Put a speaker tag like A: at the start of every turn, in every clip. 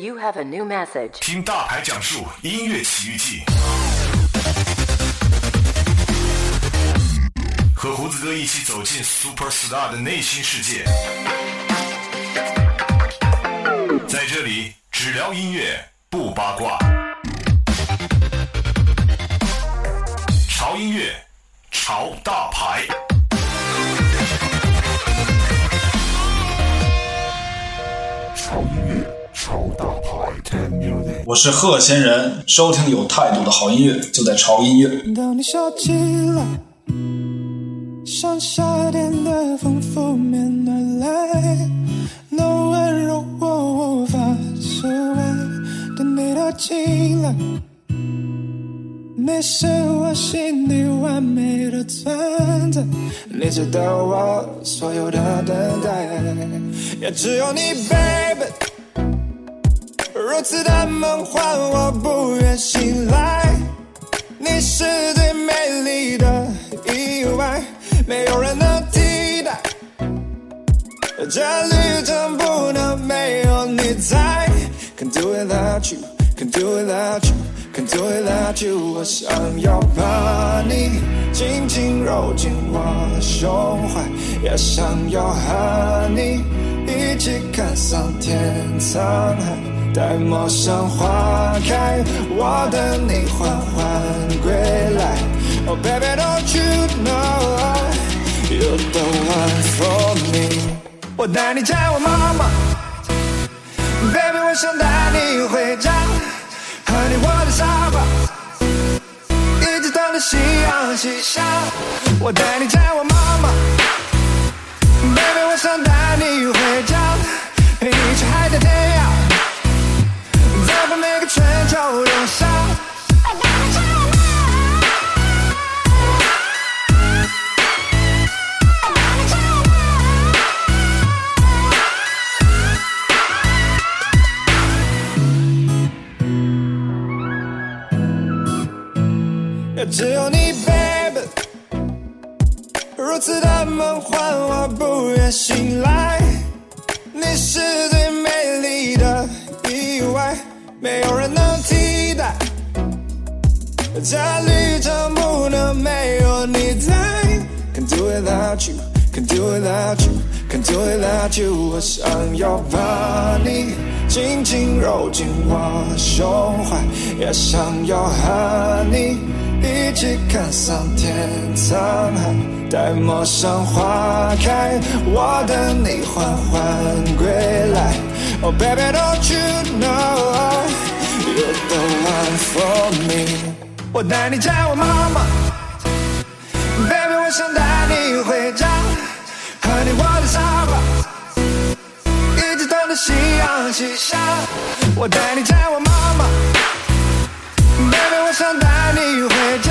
A: You have a new message.
B: 听大牌讲述音乐奇遇记，和胡子哥一起走进 Super Star 的内心世界。在这里，只聊音乐，不八卦。潮音乐，潮大牌。
C: 我是贺仙人，收听有态度的好音乐就在潮音乐。
D: 当你笑起来，像夏天的风拂面而来，那温柔我无法释怀。等你的进来，你是我心底完美的存在，你值得我所有的等待，也只有你，baby。如此的梦幻，我不愿醒来。你是最美丽的意外，没有人能替代。这旅程不能没有你在。Can do without you, can do without you, can do without you。我想要把你紧紧揉进我的胸怀，也想要和你一起看桑田沧海。待陌上花开，我等你缓缓归来。Oh baby, don't you know you're the one for me？我带你见我妈妈，baby，我想带你回家，和你窝在沙发，一直等着夕阳西下。我带你见我妈妈，baby，我想带你回家，不愿醒来。你是最美丽的意外，没有人能替代。这旅程不能没有你在。Can do without you, can do without you, can do without you。我想要把你紧紧揉进我胸怀，也想要和你一起看桑田沧海。待陌上花开，我等你缓缓归来。Oh baby, don't you know you're the one for me？我带你见我妈妈，baby，我想带你回家，和你窝在沙发，一直等着夕阳西下。我带你见我妈妈，baby，我想带你回家，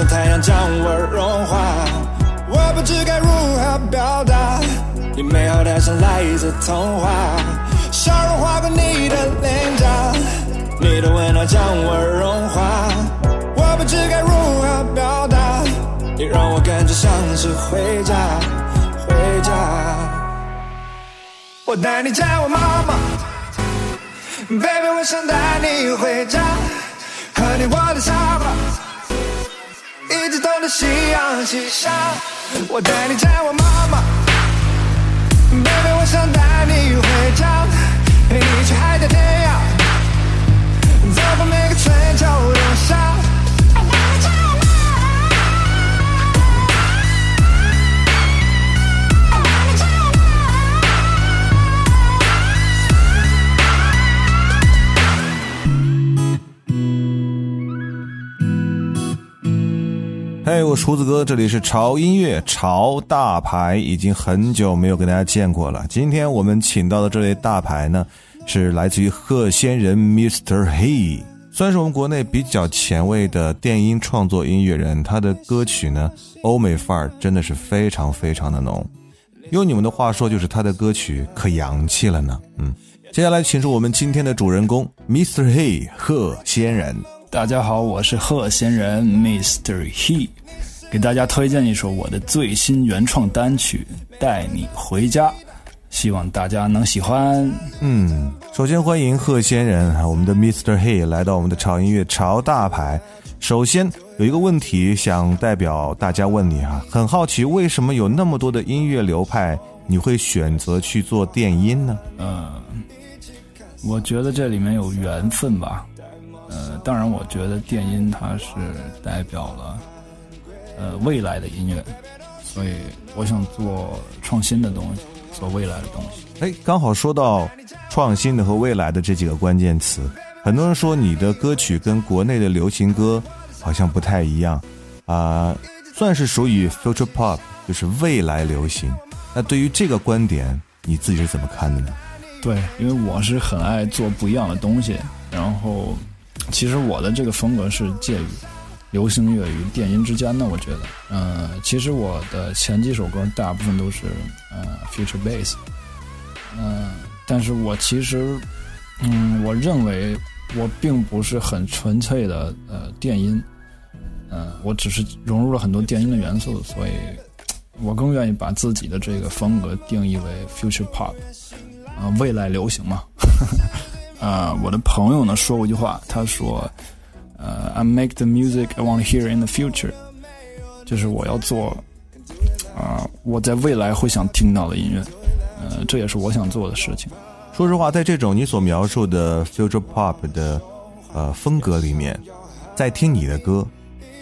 D: 像太阳将我融化。我不知该如何表达，你美好的像来自童话。笑容划过你的脸颊，你的温暖将我融化。我不知该如何表达，你让我感觉像是回家，回家。我带你见我妈妈，baby，我想带你回家，和你窝在沙发，的夕阳西下。我带你见我妈妈，baby，我想带
E: 哎，我厨子哥，这里是潮音乐潮大牌，已经很久没有跟大家见过了。今天我们请到的这位大牌呢，是来自于贺仙人 Mr. He，算是我们国内比较前卫的电音创作音乐人。他的歌曲呢，欧美范儿真的是非常非常的浓。用你们的话说，就是他的歌曲可洋气了呢。嗯，接下来请出我们今天的主人公 Mr. He 贺仙人。
C: 大家好，我是贺仙人 Mr. He，给大家推荐一首我的最新原创单曲《带你回家》，希望大家能喜欢。
E: 嗯，首先欢迎贺仙人啊，我们的 Mr. He 来到我们的潮音乐潮大牌。首先有一个问题想代表大家问你啊，很好奇为什么有那么多的音乐流派，你会选择去做电音呢？
C: 嗯，我觉得这里面有缘分吧。呃，当然，我觉得电音它是代表了呃未来的音乐，所以我想做创新的东西，做未来的东西。
E: 哎，刚好说到创新的和未来的这几个关键词，很多人说你的歌曲跟国内的流行歌好像不太一样啊，算是属于 future pop，就是未来流行。那对于这个观点，你自己是怎么看的呢？
C: 对，因为我是很爱做不一样的东西，然后。其实我的这个风格是介于流行乐与电音之间的，我觉得，呃，其实我的前几首歌大部分都是呃 future bass，嗯，但是我其实，嗯，我认为我并不是很纯粹的呃电音，嗯，我只是融入了很多电音的元素，所以我更愿意把自己的这个风格定义为 future pop，啊，未来流行嘛。啊，我的朋友呢说过一句话，他说：“呃，I make the music I want to hear in the future，就是我要做啊，我在未来会想听到的音乐，呃，这也是我想做的事情。
E: 说实话，在这种你所描述的 future pop 的呃风格里面，在听你的歌，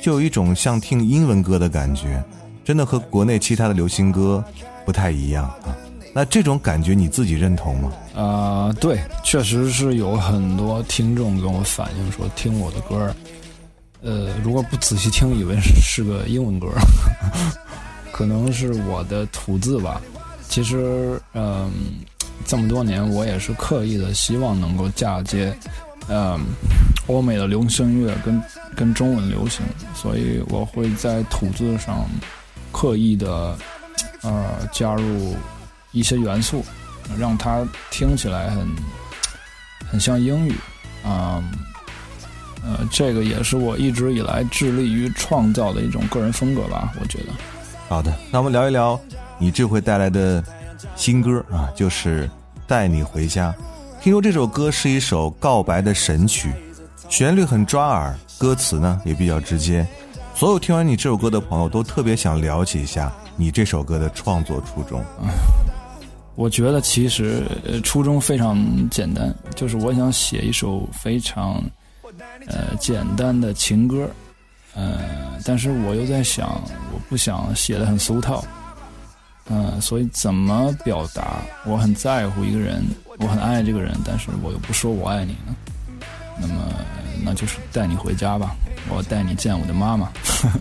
E: 就有一种像听英文歌的感觉，真的和国内其他的流行歌不太一样啊。”那这种感觉你自己认同吗？
C: 啊，对，确实是有很多听众跟我反映说，听我的歌儿呃，如果不仔细听，以为是是个英文歌儿，可能是我的吐字吧。其实，嗯，这么多年，我也是刻意的，希望能够嫁接，嗯，欧美的流行音乐跟跟中文流行，所以我会在吐字上刻意的，呃，加入。一些元素，让它听起来很 很像英语，啊，呃，这个也是我一直以来致力于创造的一种个人风格吧，我觉得。
E: 好的，那我们聊一聊你这回带来的新歌啊，就是《带你回家》。听说这首歌是一首告白的神曲，旋律很抓耳，歌词呢也比较直接。所有听完你这首歌的朋友都特别想了解一下你这首歌的创作初衷。
C: 我觉得其实初衷非常简单，就是我想写一首非常呃简单的情歌，呃，但是我又在想，我不想写的很俗套，嗯，所以怎么表达我很在乎一个人，我很爱这个人，但是我又不说我爱你呢？那么那就是带你回家吧，我带你见我的妈妈。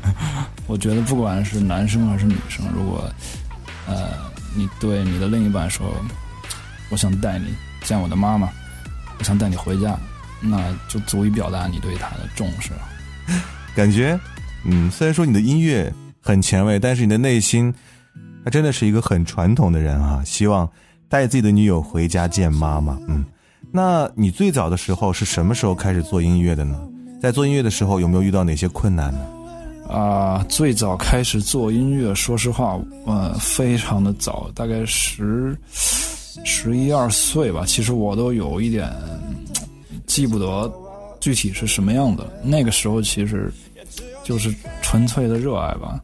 C: 我觉得不管是男生还是女生，如果。你对你的另一半说：“我想带你见我的妈妈，我想带你回家。”那就足以表达你对她的重视了。
E: 感觉，嗯，虽然说你的音乐很前卫，但是你的内心他真的是一个很传统的人啊！希望带自己的女友回家见妈妈。嗯，那你最早的时候是什么时候开始做音乐的呢？在做音乐的时候有没有遇到哪些困难呢？
C: 啊，最早开始做音乐，说实话，呃，非常的早，大概十十一二岁吧。其实我都有一点记不得具体是什么样的。那个时候其实就是纯粹的热爱吧。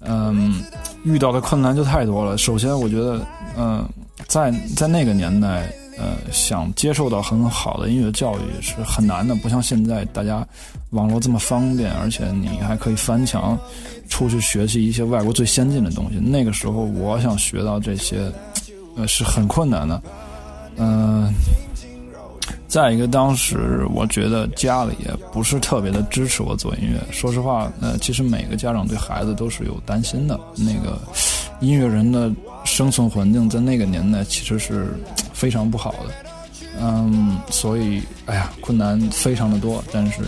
C: 嗯，遇到的困难就太多了。首先，我觉得，嗯，在在那个年代。呃，想接受到很好的音乐教育是很难的，不像现在大家网络这么方便，而且你还可以翻墙出去学习一些外国最先进的东西。那个时候，我想学到这些，呃，是很困难的。嗯，再一个，当时我觉得家里也不是特别的支持我做音乐。说实话，呃，其实每个家长对孩子都是有担心的。那个音乐人的生存环境在那个年代其实是。非常不好的，嗯，所以，哎呀，困难非常的多，但是，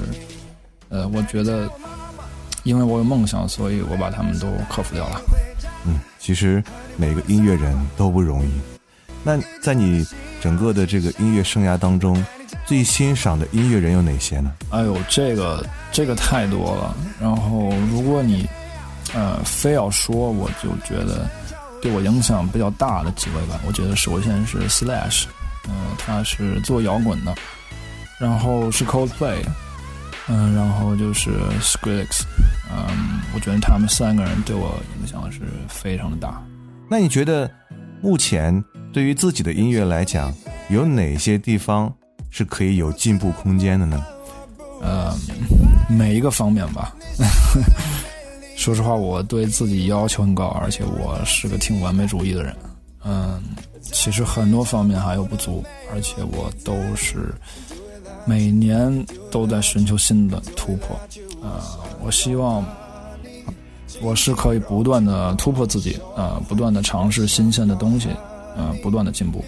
C: 呃，我觉得，因为我有梦想，所以我把他们都克服掉了。
E: 嗯，其实每个音乐人都不容易。那在你整个的这个音乐生涯当中，最欣赏的音乐人有哪些呢？
C: 哎呦，这个这个太多了。然后，如果你呃非要说，我就觉得对我影响比较大的几位吧。我觉得首先是 Slash，嗯、他是做摇滚的，然后是 Coldplay，嗯、然后就是 Skrillex，嗯，我觉得他们三个人对我影响是非常的大。
E: 那你觉得目前对于自己的音乐来讲，有哪些地方是可以有进步空间的呢？
C: 呃，每一个方面吧。说实话，我对自己要求很高，而且我是个挺完美主义的人。嗯，其实很多方面还有不足，而且我都是每年都在寻求新的突破。呃，我希望我是可以不断的突破自己，呃，不断的尝试新鲜的东西，呃，不断的进步。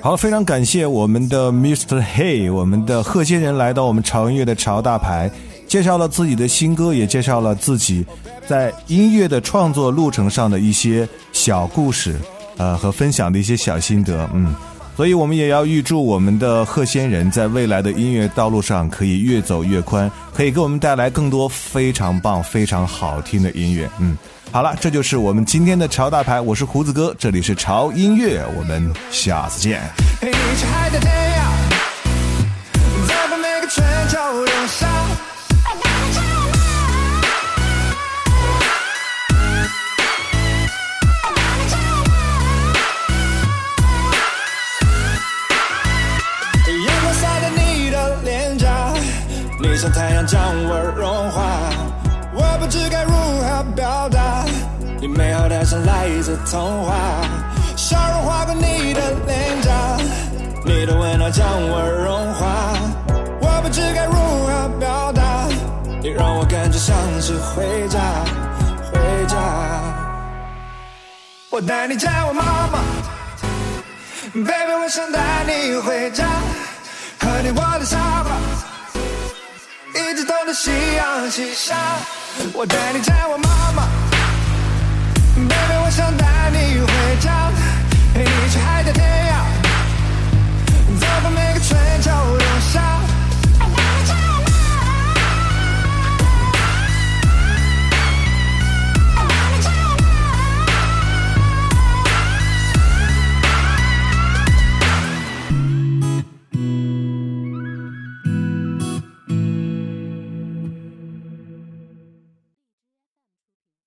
E: 好，非常感谢我们的 Mr. Hey，我们的贺仙人来到我们潮音乐的潮大牌，介绍了自己的新歌，也介绍了自己在音乐的创作路程上的一些小故事，呃，和分享的一些小心得，嗯。所以我们也要预祝我们的贺仙人在未来的音乐道路上可以越走越宽，可以给我们带来更多非常棒、非常好听的音乐。嗯，好了，这就是我们今天的潮大牌，我是胡子哥，这里是潮音乐，我们下次见。
D: 太阳将我融化。我不知该如何表达，你美好的像来自童话。笑容划过你的脸颊，你的温暖将我融化。我不知该如何表达，你让我感觉像是回家，回家。我带你见我妈妈，baby，我想带你回家，和你窝在沙发，一直等到夕阳西下，我带你见我妈妈，baby，我想带你。